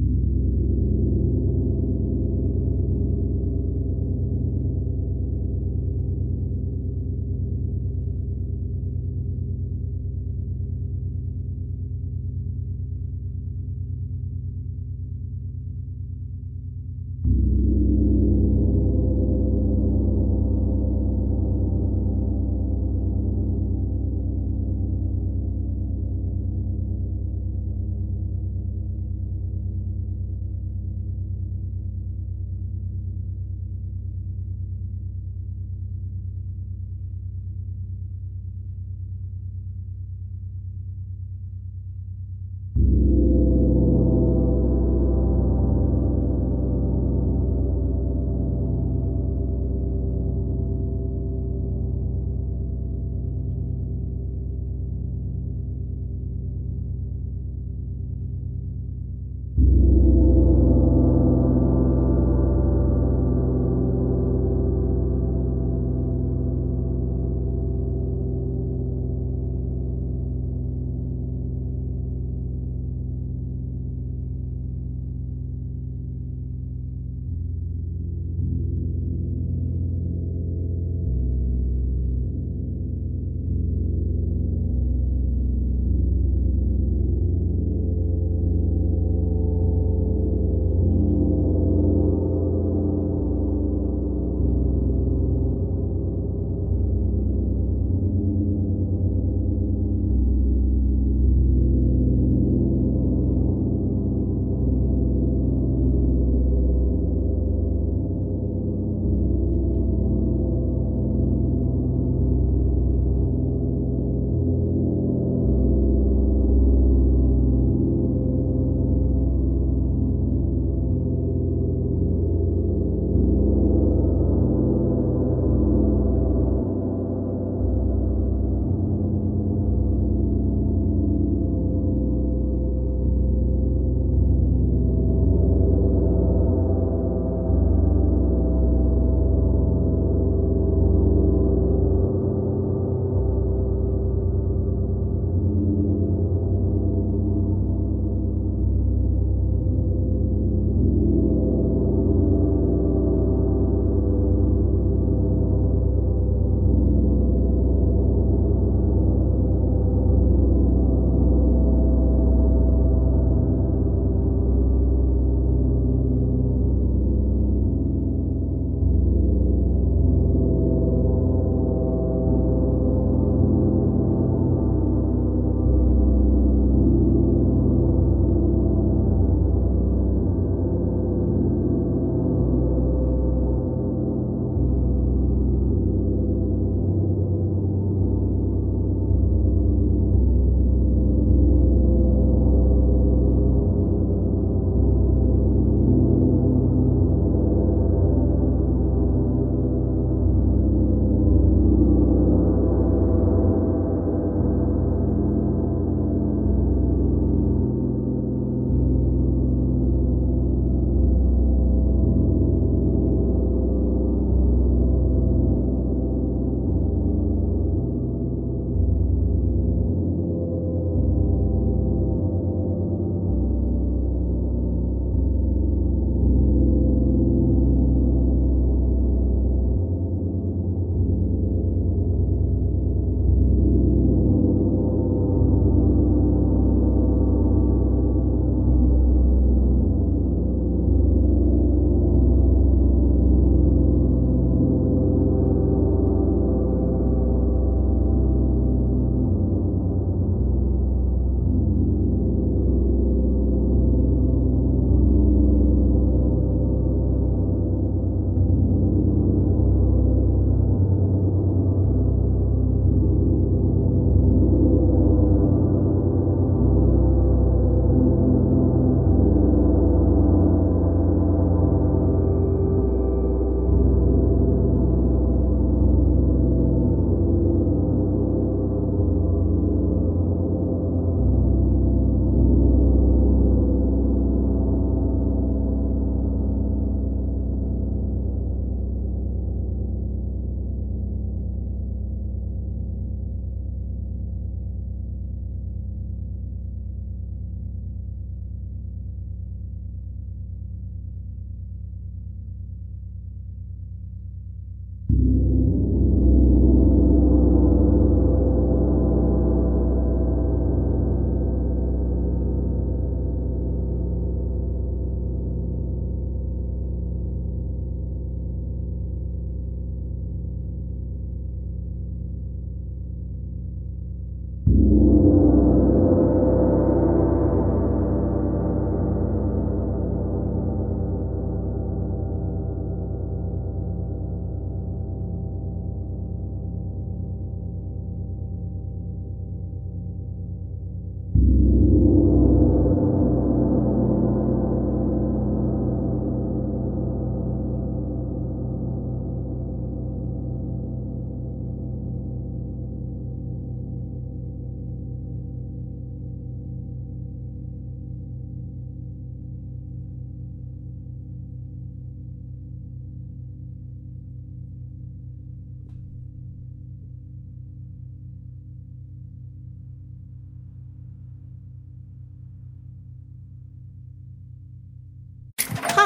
you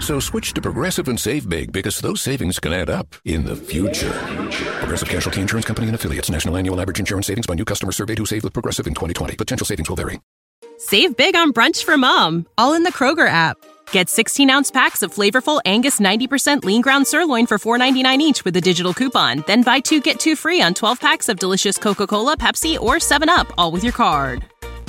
So switch to Progressive and save big because those savings can add up in the future. Progressive Casualty Insurance Company and affiliates. National annual average insurance savings by new customer surveyed who saved with Progressive in 2020. Potential savings will vary. Save big on brunch for mom, all in the Kroger app. Get 16 ounce packs of flavorful Angus 90% lean ground sirloin for $4.99 each with a digital coupon. Then buy two get two free on 12 packs of delicious Coca Cola, Pepsi, or 7UP, all with your card.